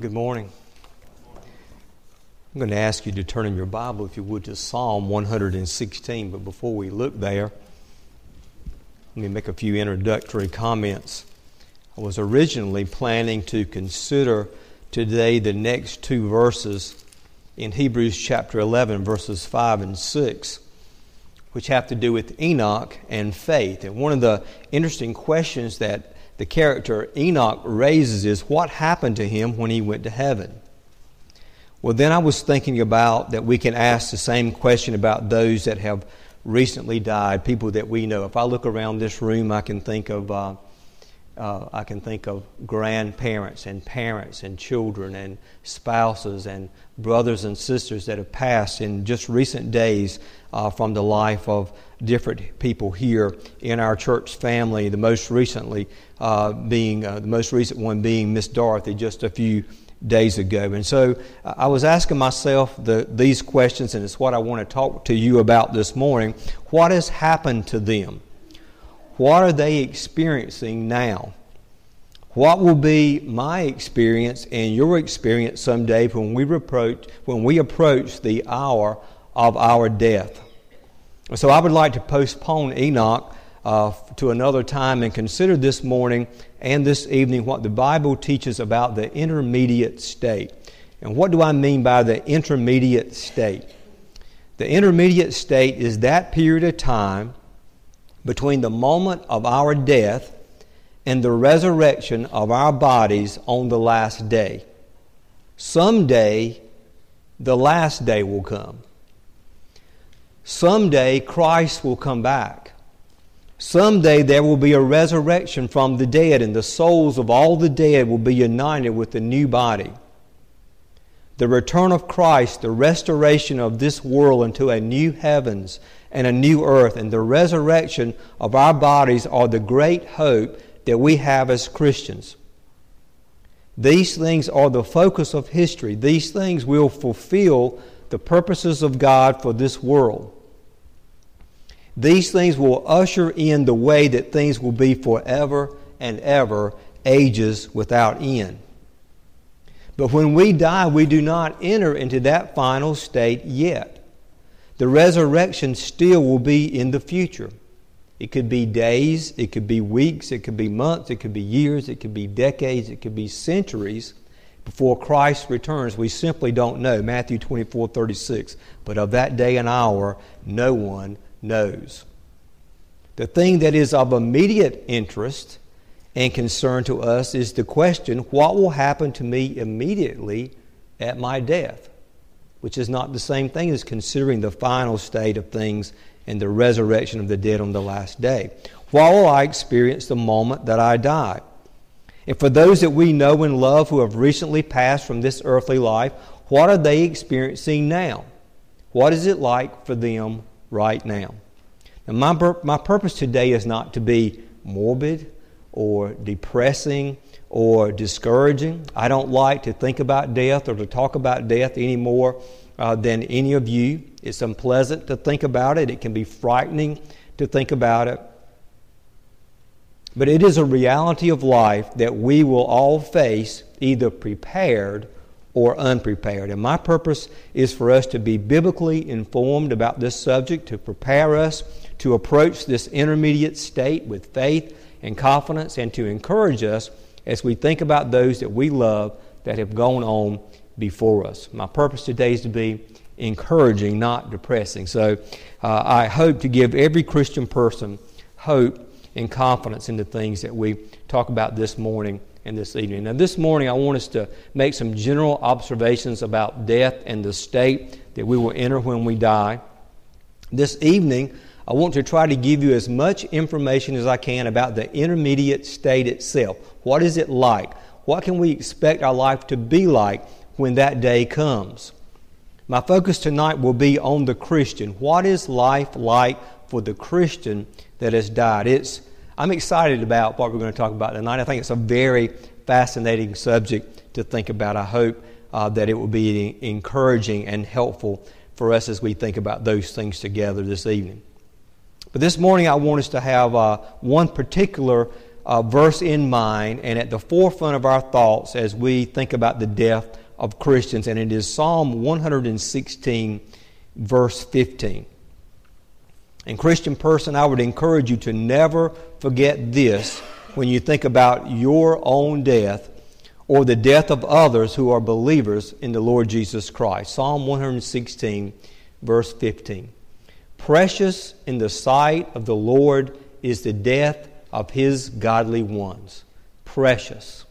Good morning. I'm going to ask you to turn in your Bible, if you would, to Psalm 116. But before we look there, let me make a few introductory comments. I was originally planning to consider today the next two verses in Hebrews chapter 11, verses 5 and 6, which have to do with Enoch and faith. And one of the interesting questions that the character Enoch raises is what happened to him when he went to heaven? Well, then I was thinking about that we can ask the same question about those that have recently died, people that we know. If I look around this room, I can think of. Uh, uh, I can think of grandparents and parents and children and spouses and brothers and sisters that have passed in just recent days uh, from the life of different people here in our church family. The most recently uh, being uh, the most recent one being Miss Dorothy just a few days ago. And so uh, I was asking myself the, these questions, and it's what I want to talk to you about this morning. What has happened to them? What are they experiencing now? What will be my experience and your experience someday when we approach, when we approach the hour of our death? So I would like to postpone Enoch uh, to another time and consider this morning and this evening what the Bible teaches about the intermediate state. And what do I mean by the intermediate state? The intermediate state is that period of time between the moment of our death and the resurrection of our bodies on the last day. Someday, the last day will come. Someday, Christ will come back. Someday, there will be a resurrection from the dead, and the souls of all the dead will be united with the new body. The return of Christ, the restoration of this world into a new heavens and a new earth, and the resurrection of our bodies are the great hope that we have as Christians. These things are the focus of history. These things will fulfill the purposes of God for this world. These things will usher in the way that things will be forever and ever, ages without end. But when we die, we do not enter into that final state yet. The resurrection still will be in the future. It could be days, it could be weeks, it could be months, it could be years, it could be decades, it could be centuries before Christ returns. We simply don't know. Matthew 24 36. But of that day and hour, no one knows. The thing that is of immediate interest and concern to us is the question what will happen to me immediately at my death? which is not the same thing as considering the final state of things and the resurrection of the dead on the last day. What will I experience the moment that I die? And for those that we know and love who have recently passed from this earthly life, what are they experiencing now? What is it like for them right now? Now, my, my purpose today is not to be morbid or depressing or discouraging. I don't like to think about death or to talk about death any more uh, than any of you. It's unpleasant to think about it, it can be frightening to think about it. But it is a reality of life that we will all face either prepared or unprepared. And my purpose is for us to be biblically informed about this subject, to prepare us to approach this intermediate state with faith and confidence, and to encourage us as we think about those that we love that have gone on before us. My purpose today is to be encouraging, not depressing. So uh, I hope to give every Christian person hope and confidence in the things that we talk about this morning and this evening. Now, this morning, I want us to make some general observations about death and the state that we will enter when we die. This evening, I want to try to give you as much information as I can about the intermediate state itself. What is it like? What can we expect our life to be like when that day comes? My focus tonight will be on the Christian. What is life like for the Christian that has died? It's, I'm excited about what we're going to talk about tonight. I think it's a very fascinating subject to think about. I hope uh, that it will be encouraging and helpful for us as we think about those things together this evening. But this morning, I want us to have uh, one particular uh, verse in mind and at the forefront of our thoughts as we think about the death of Christians, and it is Psalm 116, verse 15. And, Christian person, I would encourage you to never forget this when you think about your own death or the death of others who are believers in the Lord Jesus Christ. Psalm 116, verse 15. Precious in the sight of the Lord is the death of his godly ones. Precious.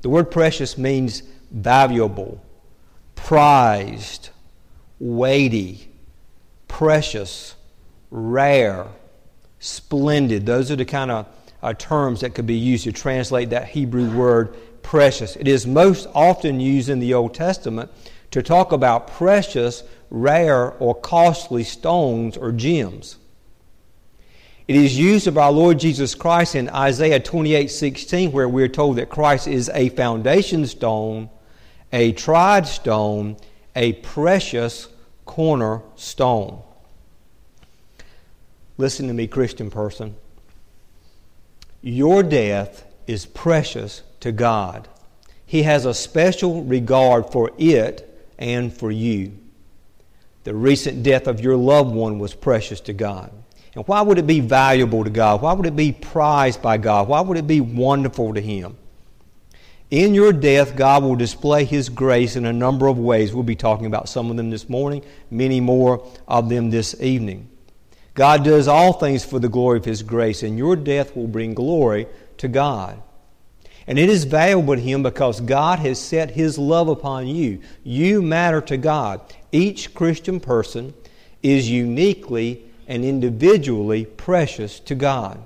The word precious means valuable, prized, weighty, precious, rare, splendid. Those are the kind of uh, terms that could be used to translate that Hebrew word precious. It is most often used in the Old Testament to talk about precious, rare, or costly stones or gems. It is used of our Lord Jesus Christ in Isaiah 28 16, where we're told that Christ is a foundation stone, a tried stone, a precious cornerstone. Listen to me, Christian person. Your death is precious to God. He has a special regard for it and for you. The recent death of your loved one was precious to God. And why would it be valuable to God? Why would it be prized by God? Why would it be wonderful to Him? In your death, God will display His grace in a number of ways. We'll be talking about some of them this morning, many more of them this evening. God does all things for the glory of His grace, and your death will bring glory to God. And it is valuable to Him because God has set His love upon you. You matter to God. Each Christian person is uniquely and individually precious to God.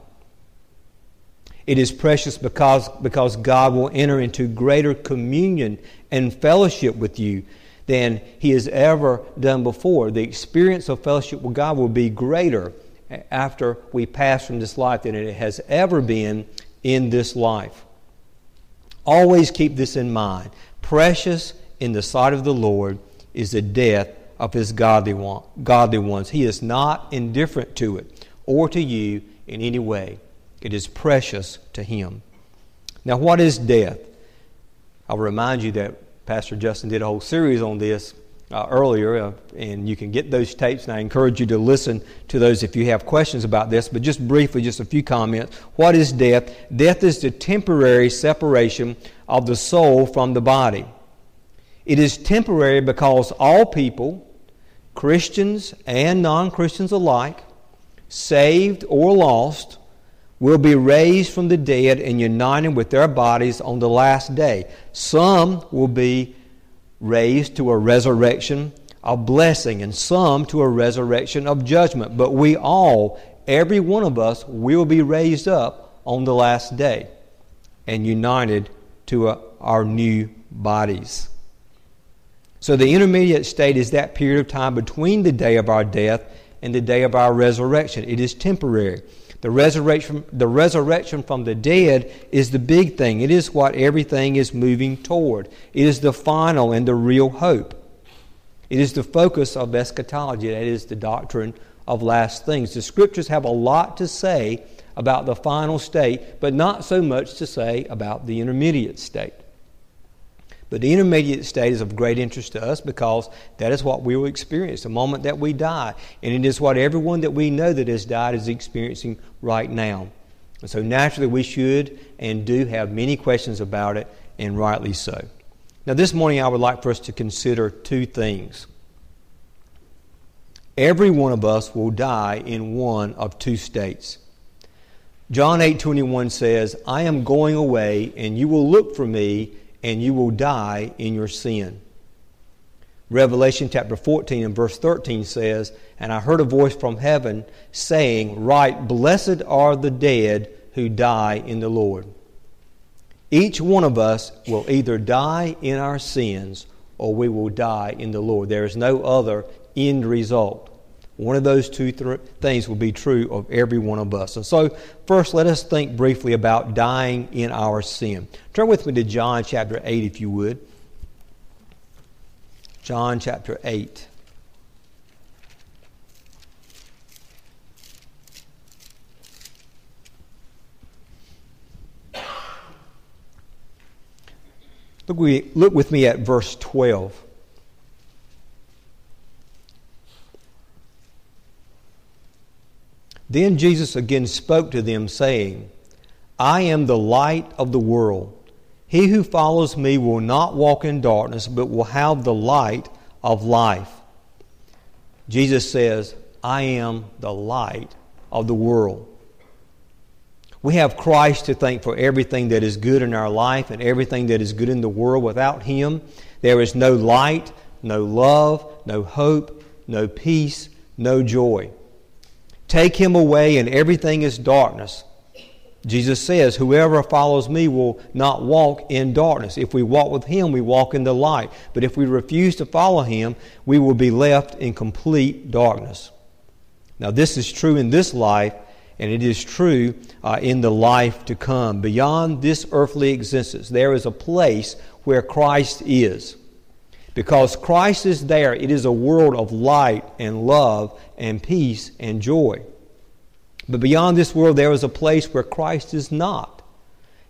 It is precious because, because God will enter into greater communion and fellowship with you than He has ever done before. The experience of fellowship with God will be greater after we pass from this life than it has ever been in this life. Always keep this in mind. Precious in the sight of the Lord is the death of his godly, one, godly ones. He is not indifferent to it or to you in any way. It is precious to him. Now, what is death? I'll remind you that Pastor Justin did a whole series on this uh, earlier, uh, and you can get those tapes, and I encourage you to listen to those if you have questions about this. But just briefly, just a few comments. What is death? Death is the temporary separation of the soul from the body. It is temporary because all people, Christians and non Christians alike, saved or lost, will be raised from the dead and united with their bodies on the last day. Some will be raised to a resurrection of blessing, and some to a resurrection of judgment. But we all, every one of us, will be raised up on the last day and united to a, our new bodies. So the intermediate state is that period of time between the day of our death and the day of our resurrection. It is temporary. The resurrection, the resurrection from the dead is the big thing. It is what everything is moving toward. It is the final and the real hope. It is the focus of eschatology. That is the doctrine of last things. The scriptures have a lot to say about the final state, but not so much to say about the intermediate state. But the intermediate state is of great interest to us because that is what we will experience the moment that we die. And it is what everyone that we know that has died is experiencing right now. And so naturally, we should and do have many questions about it, and rightly so. Now, this morning, I would like for us to consider two things. Every one of us will die in one of two states. John 8 21 says, I am going away, and you will look for me and you will die in your sin. Revelation chapter 14 and verse 13 says, And I heard a voice from heaven saying, Write, blessed are the dead who die in the Lord. Each one of us will either die in our sins or we will die in the Lord. There is no other end result. One of those two th- things will be true of every one of us. And so, first, let us think briefly about dying in our sin. Turn with me to John chapter 8, if you would. John chapter 8. Look, look with me at verse 12. Then Jesus again spoke to them, saying, I am the light of the world. He who follows me will not walk in darkness, but will have the light of life. Jesus says, I am the light of the world. We have Christ to thank for everything that is good in our life and everything that is good in the world. Without Him, there is no light, no love, no hope, no peace, no joy. Take him away, and everything is darkness. Jesus says, Whoever follows me will not walk in darkness. If we walk with him, we walk in the light. But if we refuse to follow him, we will be left in complete darkness. Now, this is true in this life, and it is true uh, in the life to come. Beyond this earthly existence, there is a place where Christ is. Because Christ is there, it is a world of light and love and peace and joy. But beyond this world, there is a place where Christ is not.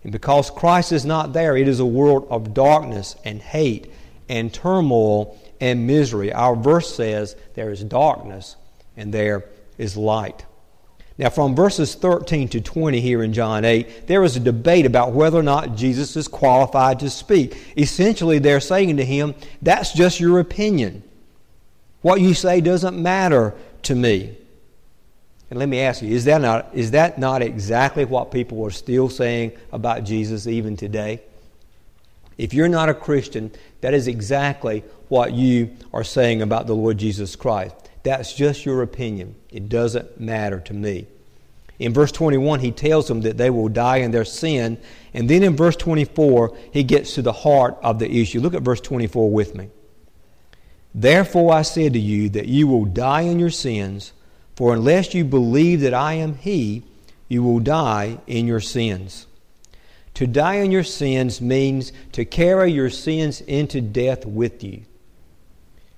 And because Christ is not there, it is a world of darkness and hate and turmoil and misery. Our verse says there is darkness and there is light. Now, from verses 13 to 20 here in John 8, there is a debate about whether or not Jesus is qualified to speak. Essentially, they're saying to him, That's just your opinion. What you say doesn't matter to me. And let me ask you, is that not, is that not exactly what people are still saying about Jesus even today? If you're not a Christian, that is exactly what you are saying about the Lord Jesus Christ. That's just your opinion. It doesn't matter to me. In verse 21, he tells them that they will die in their sin. And then in verse 24, he gets to the heart of the issue. Look at verse 24 with me. Therefore I said to you that you will die in your sins, for unless you believe that I am he, you will die in your sins. To die in your sins means to carry your sins into death with you.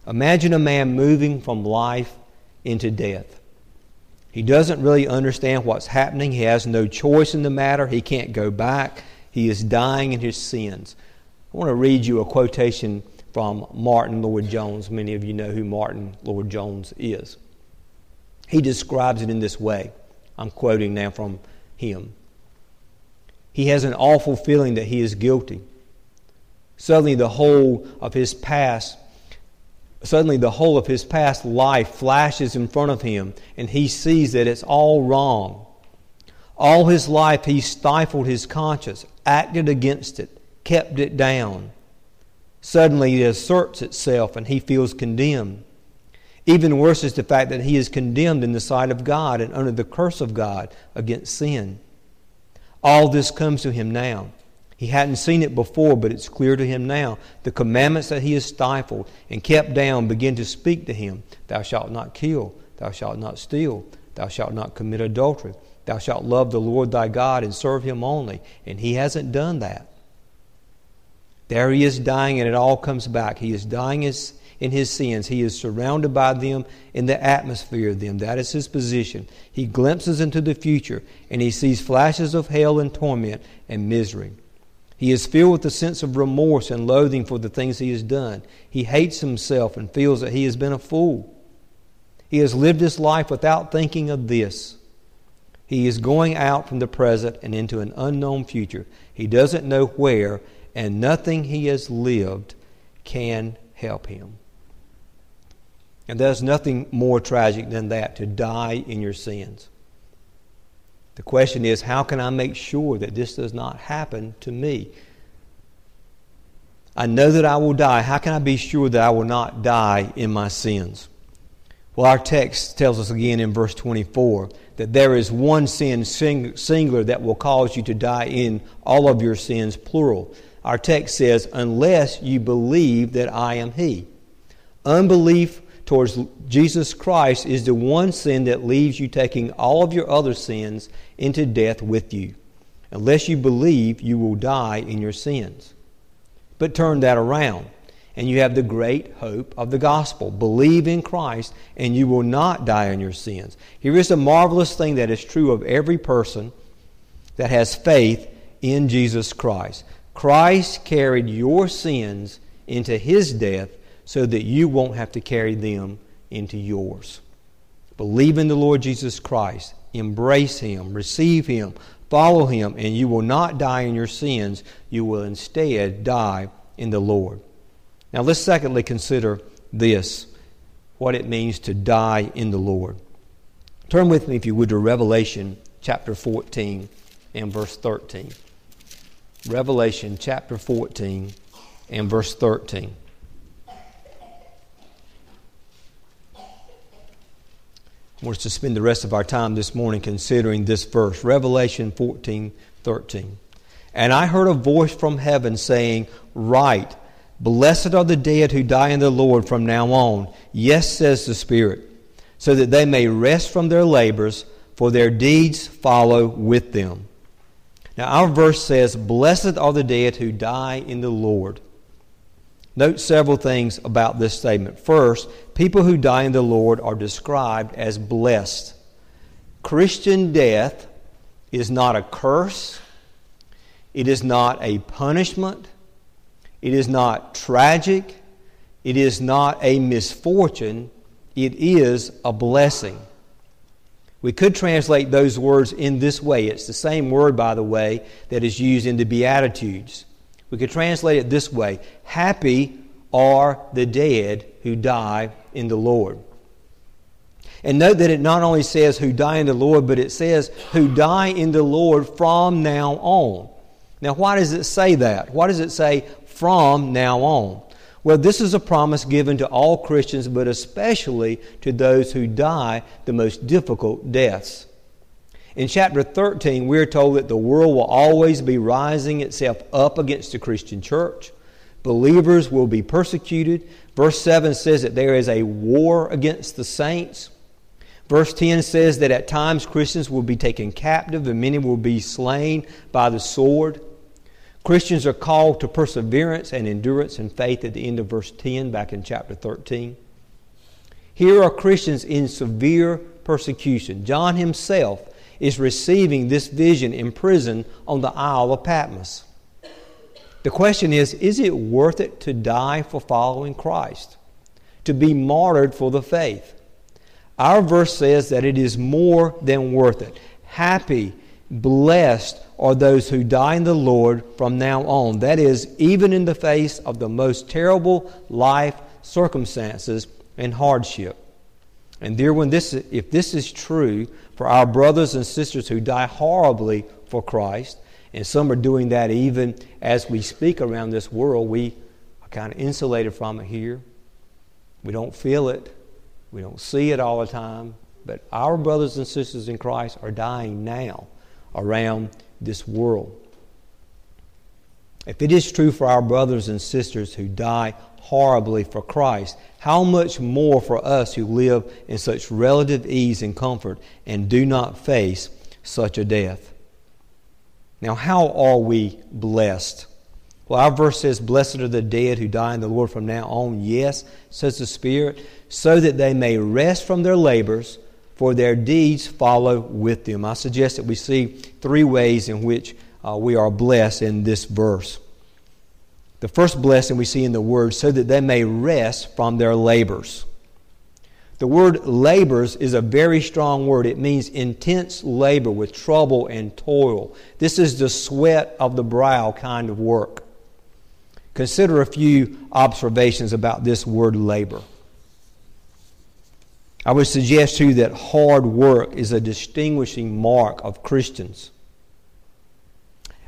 Imagine a man moving from life into death. He doesn't really understand what's happening. He has no choice in the matter. He can't go back. He is dying in his sins. I want to read you a quotation from Martyn Lloyd-Jones. Many of you know who Martyn Lloyd-Jones is. He describes it in this way. I'm quoting now from him. He has an awful feeling that he is guilty. Suddenly, the whole of his past Suddenly, the whole of his past life flashes in front of him, and he sees that it's all wrong. All his life, he stifled his conscience, acted against it, kept it down. Suddenly, it asserts itself, and he feels condemned. Even worse is the fact that he is condemned in the sight of God and under the curse of God against sin. All this comes to him now. He hadn't seen it before, but it's clear to him now. The commandments that he has stifled and kept down begin to speak to him Thou shalt not kill, thou shalt not steal, thou shalt not commit adultery, thou shalt love the Lord thy God and serve him only. And he hasn't done that. There he is dying, and it all comes back. He is dying in his sins. He is surrounded by them in the atmosphere of them. That is his position. He glimpses into the future, and he sees flashes of hell and torment and misery. He is filled with a sense of remorse and loathing for the things he has done. He hates himself and feels that he has been a fool. He has lived his life without thinking of this. He is going out from the present and into an unknown future. He doesn't know where, and nothing he has lived can help him. And there's nothing more tragic than that to die in your sins. The question is, how can I make sure that this does not happen to me? I know that I will die. How can I be sure that I will not die in my sins? Well, our text tells us again in verse 24 that there is one sin singular that will cause you to die in all of your sins, plural. Our text says, unless you believe that I am He. Unbelief towards Jesus Christ is the one sin that leaves you taking all of your other sins into death with you. Unless you believe, you will die in your sins. But turn that around, and you have the great hope of the gospel. Believe in Christ, and you will not die in your sins. Here is a marvelous thing that is true of every person that has faith in Jesus Christ. Christ carried your sins into his death so that you won't have to carry them into yours. Believe in the Lord Jesus Christ, embrace him, receive him, follow him, and you will not die in your sins. You will instead die in the Lord. Now, let's secondly consider this what it means to die in the Lord. Turn with me, if you would, to Revelation chapter 14 and verse 13. Revelation chapter 14 and verse 13. Us to spend the rest of our time this morning considering this verse, Revelation 14 13. And I heard a voice from heaven saying, Write, blessed are the dead who die in the Lord from now on. Yes, says the Spirit, so that they may rest from their labors, for their deeds follow with them. Now, our verse says, Blessed are the dead who die in the Lord. Note several things about this statement. First, people who die in the Lord are described as blessed. Christian death is not a curse, it is not a punishment, it is not tragic, it is not a misfortune, it is a blessing. We could translate those words in this way. It's the same word, by the way, that is used in the Beatitudes. We could translate it this way Happy are the dead who die in the Lord. And note that it not only says who die in the Lord, but it says who die in the Lord from now on. Now, why does it say that? Why does it say from now on? Well, this is a promise given to all Christians, but especially to those who die the most difficult deaths. In chapter 13, we're told that the world will always be rising itself up against the Christian church. Believers will be persecuted. Verse 7 says that there is a war against the saints. Verse 10 says that at times Christians will be taken captive and many will be slain by the sword. Christians are called to perseverance and endurance and faith at the end of verse 10 back in chapter 13. Here are Christians in severe persecution. John himself is receiving this vision in prison on the Isle of Patmos. The question is is it worth it to die for following Christ? To be martyred for the faith? Our verse says that it is more than worth it. Happy, blessed, are those who die in the Lord from now on. That is, even in the face of the most terrible life circumstances and hardship. And dear one, this, if this is true for our brothers and sisters who die horribly for Christ, and some are doing that even as we speak around this world, we are kind of insulated from it here. We don't feel it, we don't see it all the time, but our brothers and sisters in Christ are dying now around this world. If it is true for our brothers and sisters who die horribly for Christ, how much more for us who live in such relative ease and comfort and do not face such a death? Now, how are we blessed? Well, our verse says, Blessed are the dead who die in the Lord from now on. Yes, says the Spirit, so that they may rest from their labors for their deeds follow with them. I suggest that we see three ways in which uh, we are blessed in this verse. The first blessing we see in the word, so that they may rest from their labors. The word labors is a very strong word. It means intense labor with trouble and toil. This is the sweat of the brow kind of work. Consider a few observations about this word labor. I would suggest to you that hard work is a distinguishing mark of Christians.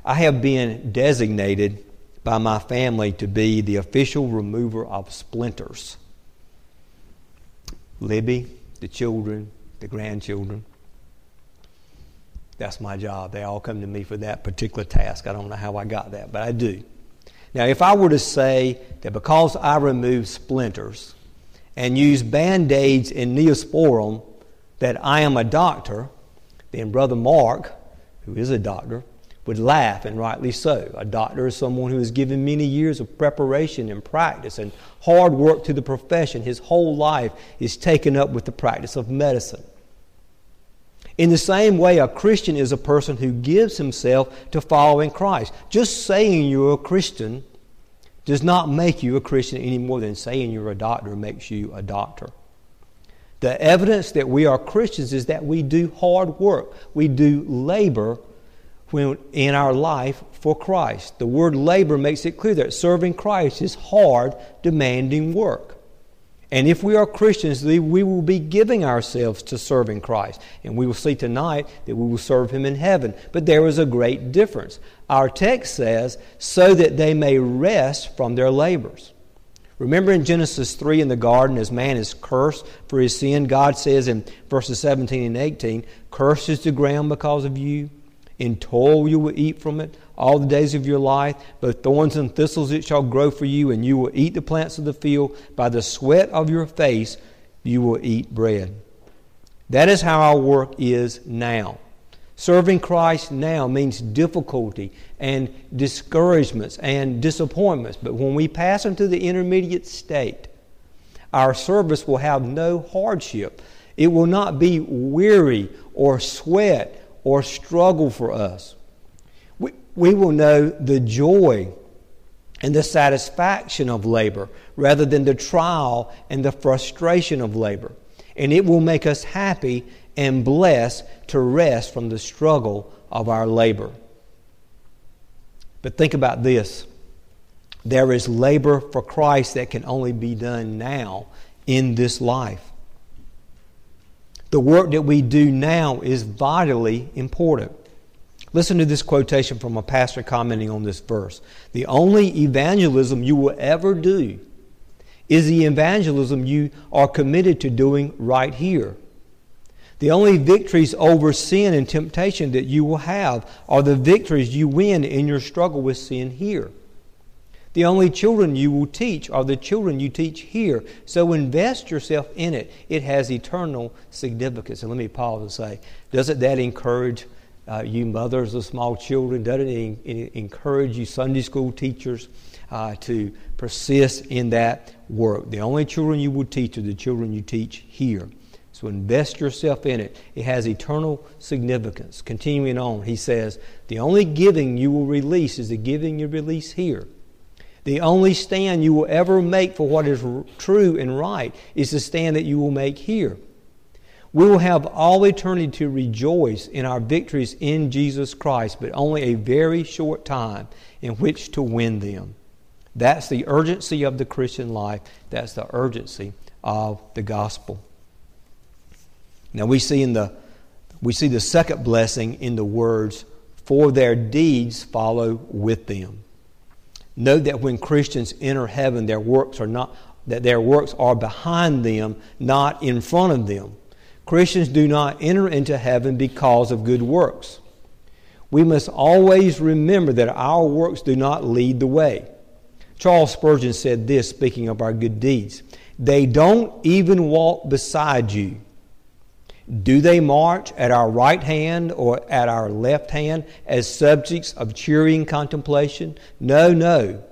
I have been designated by my family to be the official remover of splinters. Libby, the children, the grandchildren. That's my job. They all come to me for that particular task. I don't know how I got that, but I do. Now, if I were to say that because I remove splinters, and use band aids and neosporin that I am a doctor, then Brother Mark, who is a doctor, would laugh, and rightly so. A doctor is someone who has given many years of preparation and practice and hard work to the profession. His whole life is taken up with the practice of medicine. In the same way, a Christian is a person who gives himself to following Christ. Just saying you're a Christian does not make you a Christian any more than saying you're a doctor makes you a doctor. The evidence that we are Christians is that we do hard work, we do labor when, in our life for Christ. The word labor makes it clear that serving Christ is hard, demanding work. And if we are Christians, we will be giving ourselves to serving Christ. And we will see tonight that we will serve Him in heaven. But there is a great difference. Our text says, so that they may rest from their labors. Remember in Genesis 3 in the garden, as man is cursed for his sin, God says in verses 17 and 18, Cursed is the ground because of you. In toil you will eat from it all the days of your life. Both thorns and thistles it shall grow for you, and you will eat the plants of the field. By the sweat of your face you will eat bread. That is how our work is now. Serving Christ now means difficulty and discouragements and disappointments. But when we pass into the intermediate state, our service will have no hardship. It will not be weary or sweat or struggle for us. We, we will know the joy and the satisfaction of labor rather than the trial and the frustration of labor. And it will make us happy and blessed to rest from the struggle of our labor. But think about this there is labor for Christ that can only be done now in this life. The work that we do now is vitally important. Listen to this quotation from a pastor commenting on this verse. The only evangelism you will ever do is the evangelism you are committed to doing right here. The only victories over sin and temptation that you will have are the victories you win in your struggle with sin here. The only children you will teach are the children you teach here. So invest yourself in it. It has eternal significance. And let me pause and say, doesn't that encourage uh, you mothers of small children? Doesn't it encourage you Sunday school teachers uh, to persist in that work? The only children you will teach are the children you teach here. So invest yourself in it. It has eternal significance. Continuing on, he says, the only giving you will release is the giving you release here. The only stand you will ever make for what is true and right is the stand that you will make here. We will have all eternity to rejoice in our victories in Jesus Christ, but only a very short time in which to win them. That's the urgency of the Christian life. That's the urgency of the gospel. Now we see in the we see the second blessing in the words, for their deeds follow with them. Know that when Christians enter heaven, their works are not that their works are behind them, not in front of them. Christians do not enter into heaven because of good works. We must always remember that our works do not lead the way. Charles Spurgeon said this, speaking of our good deeds They don't even walk beside you. Do they march at our right hand or at our left hand as subjects of cheering contemplation? No, no.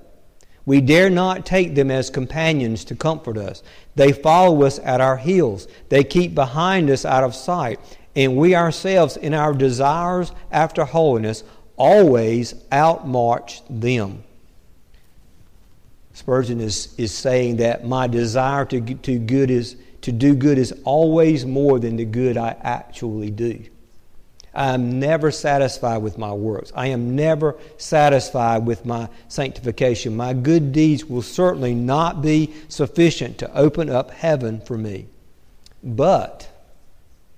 We dare not take them as companions to comfort us. They follow us at our heels. They keep behind us out of sight. And we ourselves, in our desires after holiness, always outmarch them. Spurgeon is, is saying that my desire to, to good is to do good is always more than the good I actually do. I am never satisfied with my works. I am never satisfied with my sanctification. My good deeds will certainly not be sufficient to open up heaven for me. But,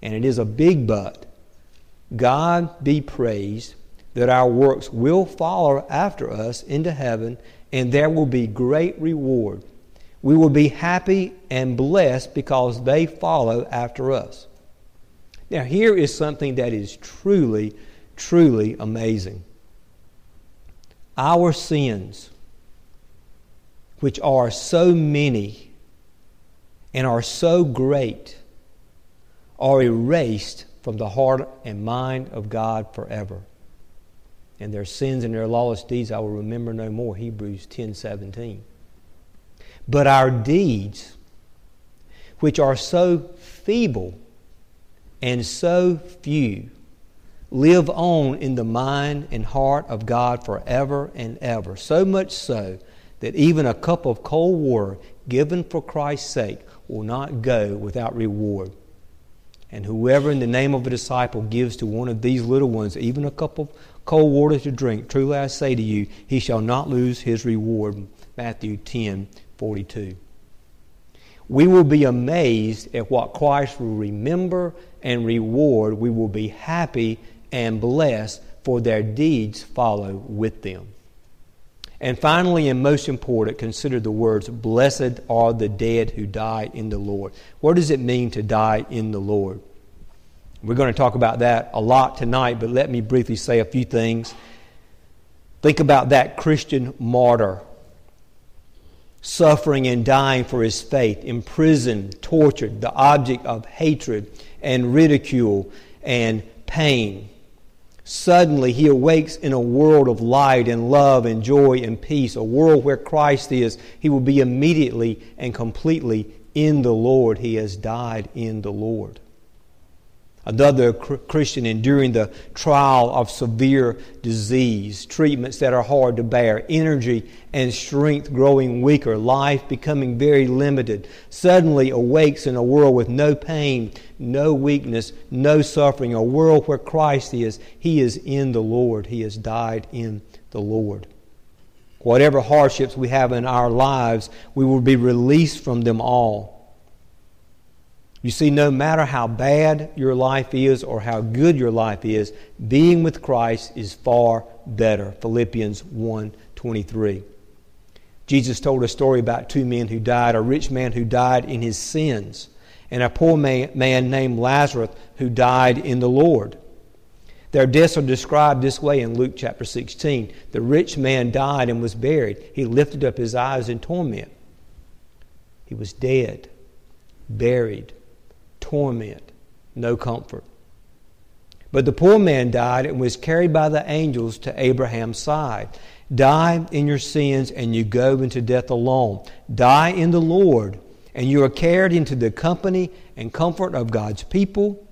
and it is a big but, God be praised that our works will follow after us into heaven, and there will be great reward we will be happy and blessed because they follow after us. Now, here is something that is truly, truly amazing. Our sins, which are so many and are so great, are erased from the heart and mind of God forever. And their sins and their lawless deeds I will remember no more. Hebrews 10 17. But our deeds, which are so feeble and so few live on in the mind and heart of God forever and ever. So much so that even a cup of cold water given for Christ's sake will not go without reward. And whoever in the name of a disciple gives to one of these little ones even a cup of cold water to drink, truly I say to you, he shall not lose his reward. Matthew 10 42. We will be amazed at what Christ will remember and reward. We will be happy and blessed, for their deeds follow with them. And finally, and most important, consider the words, Blessed are the dead who die in the Lord. What does it mean to die in the Lord? We're going to talk about that a lot tonight, but let me briefly say a few things. Think about that Christian martyr suffering and dying for his faith, imprisoned, tortured, the object of hatred and ridicule and pain. Suddenly, he awakes in a world of light and love and joy and peace, a world where Christ is. He will be immediately and completely in the Lord. He has died in the Lord. Another Christian enduring the trial of severe disease, treatments that are hard to bear, energy and strength growing weaker, life becoming very limited, suddenly awakes in a world with no pain, no weakness, no suffering, a world where Christ is. He is in the Lord. He has died in the Lord. Whatever hardships we have in our lives, we will be released from them all you see, no matter how bad your life is or how good your life is, being with Christ is far better. Philippians 1 23. Jesus told a story about two men who died a rich man who died in his sins, and a poor man, man named Lazarus who died in the Lord. Their deaths are described this way in Luke chapter 16. The rich man died and was buried. He lifted up his eyes in torment. He was dead, buried torment, no comfort. But the poor man died and was carried by the angels to Abraham's side. Die in your sins, and you go into death alone. Die in the Lord, and you are carried into the company and comfort of God's people.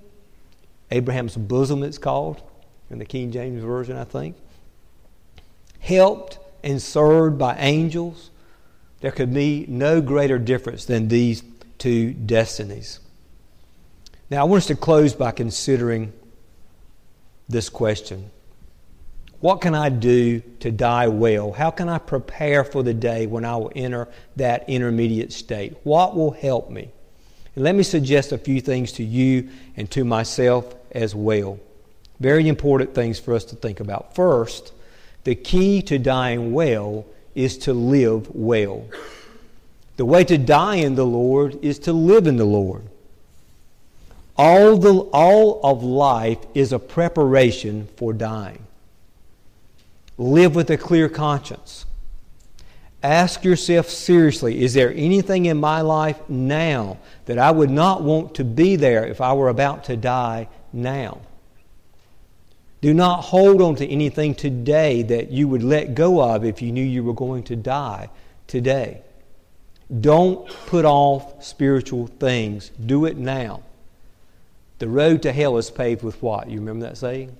Abraham's bosom, it's called, in the King James Version, I think. Helped and served by angels. There could be no greater difference than these two destinies. Now, I want us to close by considering this question What can I do to die well? How can I prepare for the day when I will enter that intermediate state? What will help me? And let me suggest a few things to you and to myself as well. Very important things for us to think about. First, the key to dying well is to live well. The way to die in the Lord is to live in the Lord. All, the, all of life is a preparation for dying. Live with a clear conscience. Ask yourself seriously is there anything in my life now that I would not want to be there if I were about to die now? Do not hold on to anything today that you would let go of if you knew you were going to die today. Don't put off spiritual things. Do it now. The road to hell is paved with what? You remember that saying?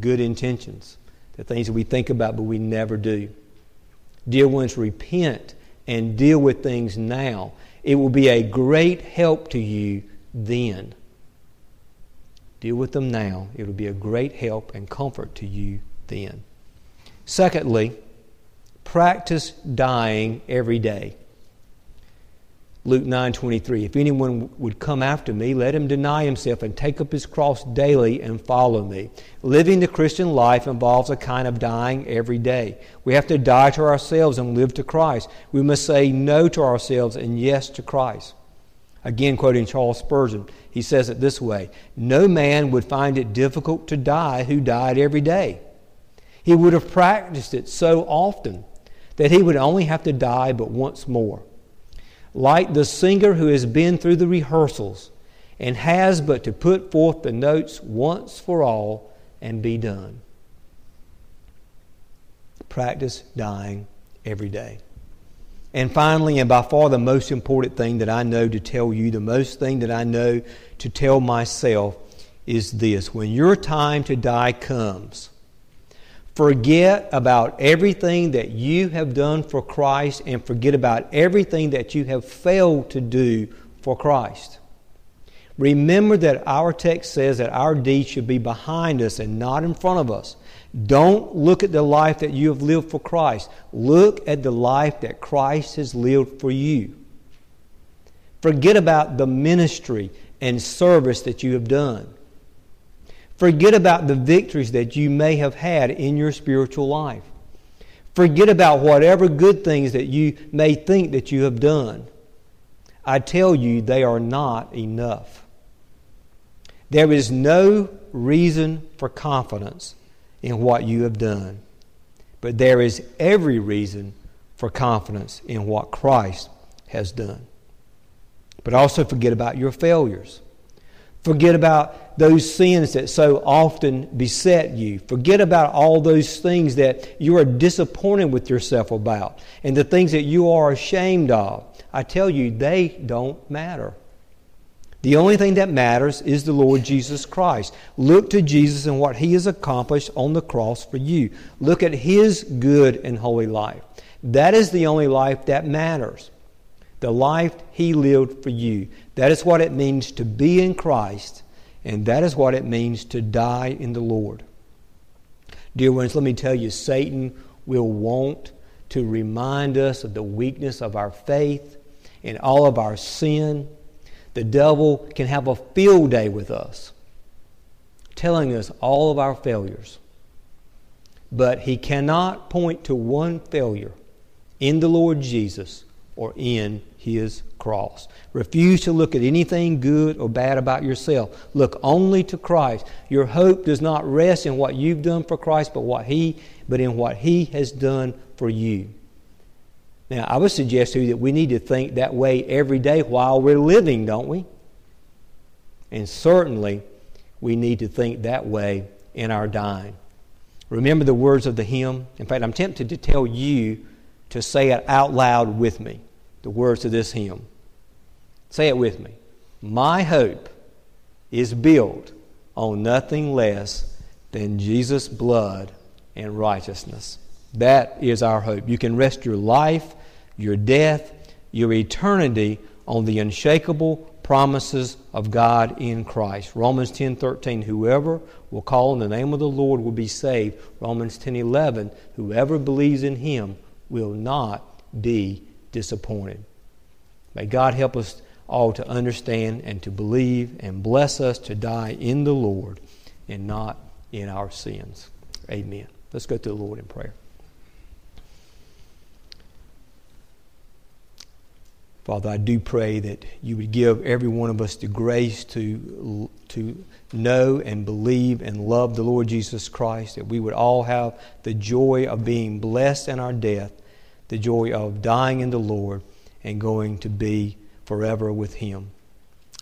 Good intentions. The things that we think about but we never do. Dear ones, repent and deal with things now. It will be a great help to you then. Deal with them now. It will be a great help and comfort to you then. Secondly, practice dying every day. Luke 9:23 If anyone would come after me let him deny himself and take up his cross daily and follow me. Living the Christian life involves a kind of dying every day. We have to die to ourselves and live to Christ. We must say no to ourselves and yes to Christ. Again quoting Charles Spurgeon, he says it this way, no man would find it difficult to die who died every day. He would have practiced it so often that he would only have to die but once more like the singer who has been through the rehearsals and has but to put forth the notes once for all and be done. Practice dying every day. And finally, and by far the most important thing that I know to tell you, the most thing that I know to tell myself is this when your time to die comes, forget about everything that you have done for Christ and forget about everything that you have failed to do for Christ. Remember that our text says that our deeds should be behind us and not in front of us. Don't look at the life that you have lived for Christ. Look at the life that Christ has lived for you. Forget about the ministry and service that you have done. Forget about the victories that you may have had in your spiritual life. Forget about whatever good things that you may think that you have done. I tell you, they are not enough. There is no reason for confidence in what you have done. But there is every reason for confidence in what Christ has done. But also forget about your failures. Forget about those sins that so often beset you. Forget about all those things that you are disappointed with yourself about and the things that you are ashamed of. I tell you, they don't matter. The only thing that matters is the Lord Jesus Christ. Look to Jesus and what He has accomplished on the cross for you. Look at His good and holy life. That is the only life that matters. The life He lived for you. That is what it means to be in Christ, and that is what it means to die in the Lord. Dear ones, let me tell you, Satan will want to remind us of the weakness of our faith and all of our sin the devil can have a field day with us, telling us all of our failures. But he cannot point to one failure in the Lord Jesus or in his cross. Refuse to look at anything good or bad about yourself. Look only to Christ. Your hope does not rest in what you've done for Christ, but what he but in what he has done for you. Now, I would suggest to you that we need to think that way every day while we're living, don't we? And certainly, we need to think that way in our dying. Remember the words of the hymn? In fact, I'm tempted to tell you to say it out loud with me the words of this hymn. Say it with me. My hope is built on nothing less than Jesus' blood and righteousness. That is our hope. You can rest your life your death, your eternity on the unshakable promises of God in Christ. Romans 10:13 whoever will call on the name of the Lord will be saved. Romans 10:11 whoever believes in him will not be disappointed. May God help us all to understand and to believe and bless us to die in the Lord and not in our sins. Amen. Let's go to the Lord in prayer. Father, I do pray that you would give every one of us the grace to, to know and believe and love the Lord Jesus Christ, that we would all have the joy of being blessed in our death, the joy of dying in the Lord, and going to be forever with Him.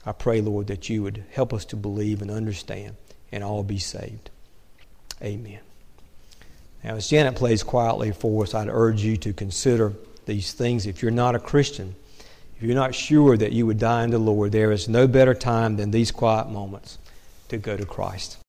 I pray, Lord, that you would help us to believe and understand and all be saved. Amen. Now, as Janet plays quietly for us, I'd urge you to consider these things. If you're not a Christian, if you're not sure that you would die in the Lord, there is no better time than these quiet moments to go to Christ.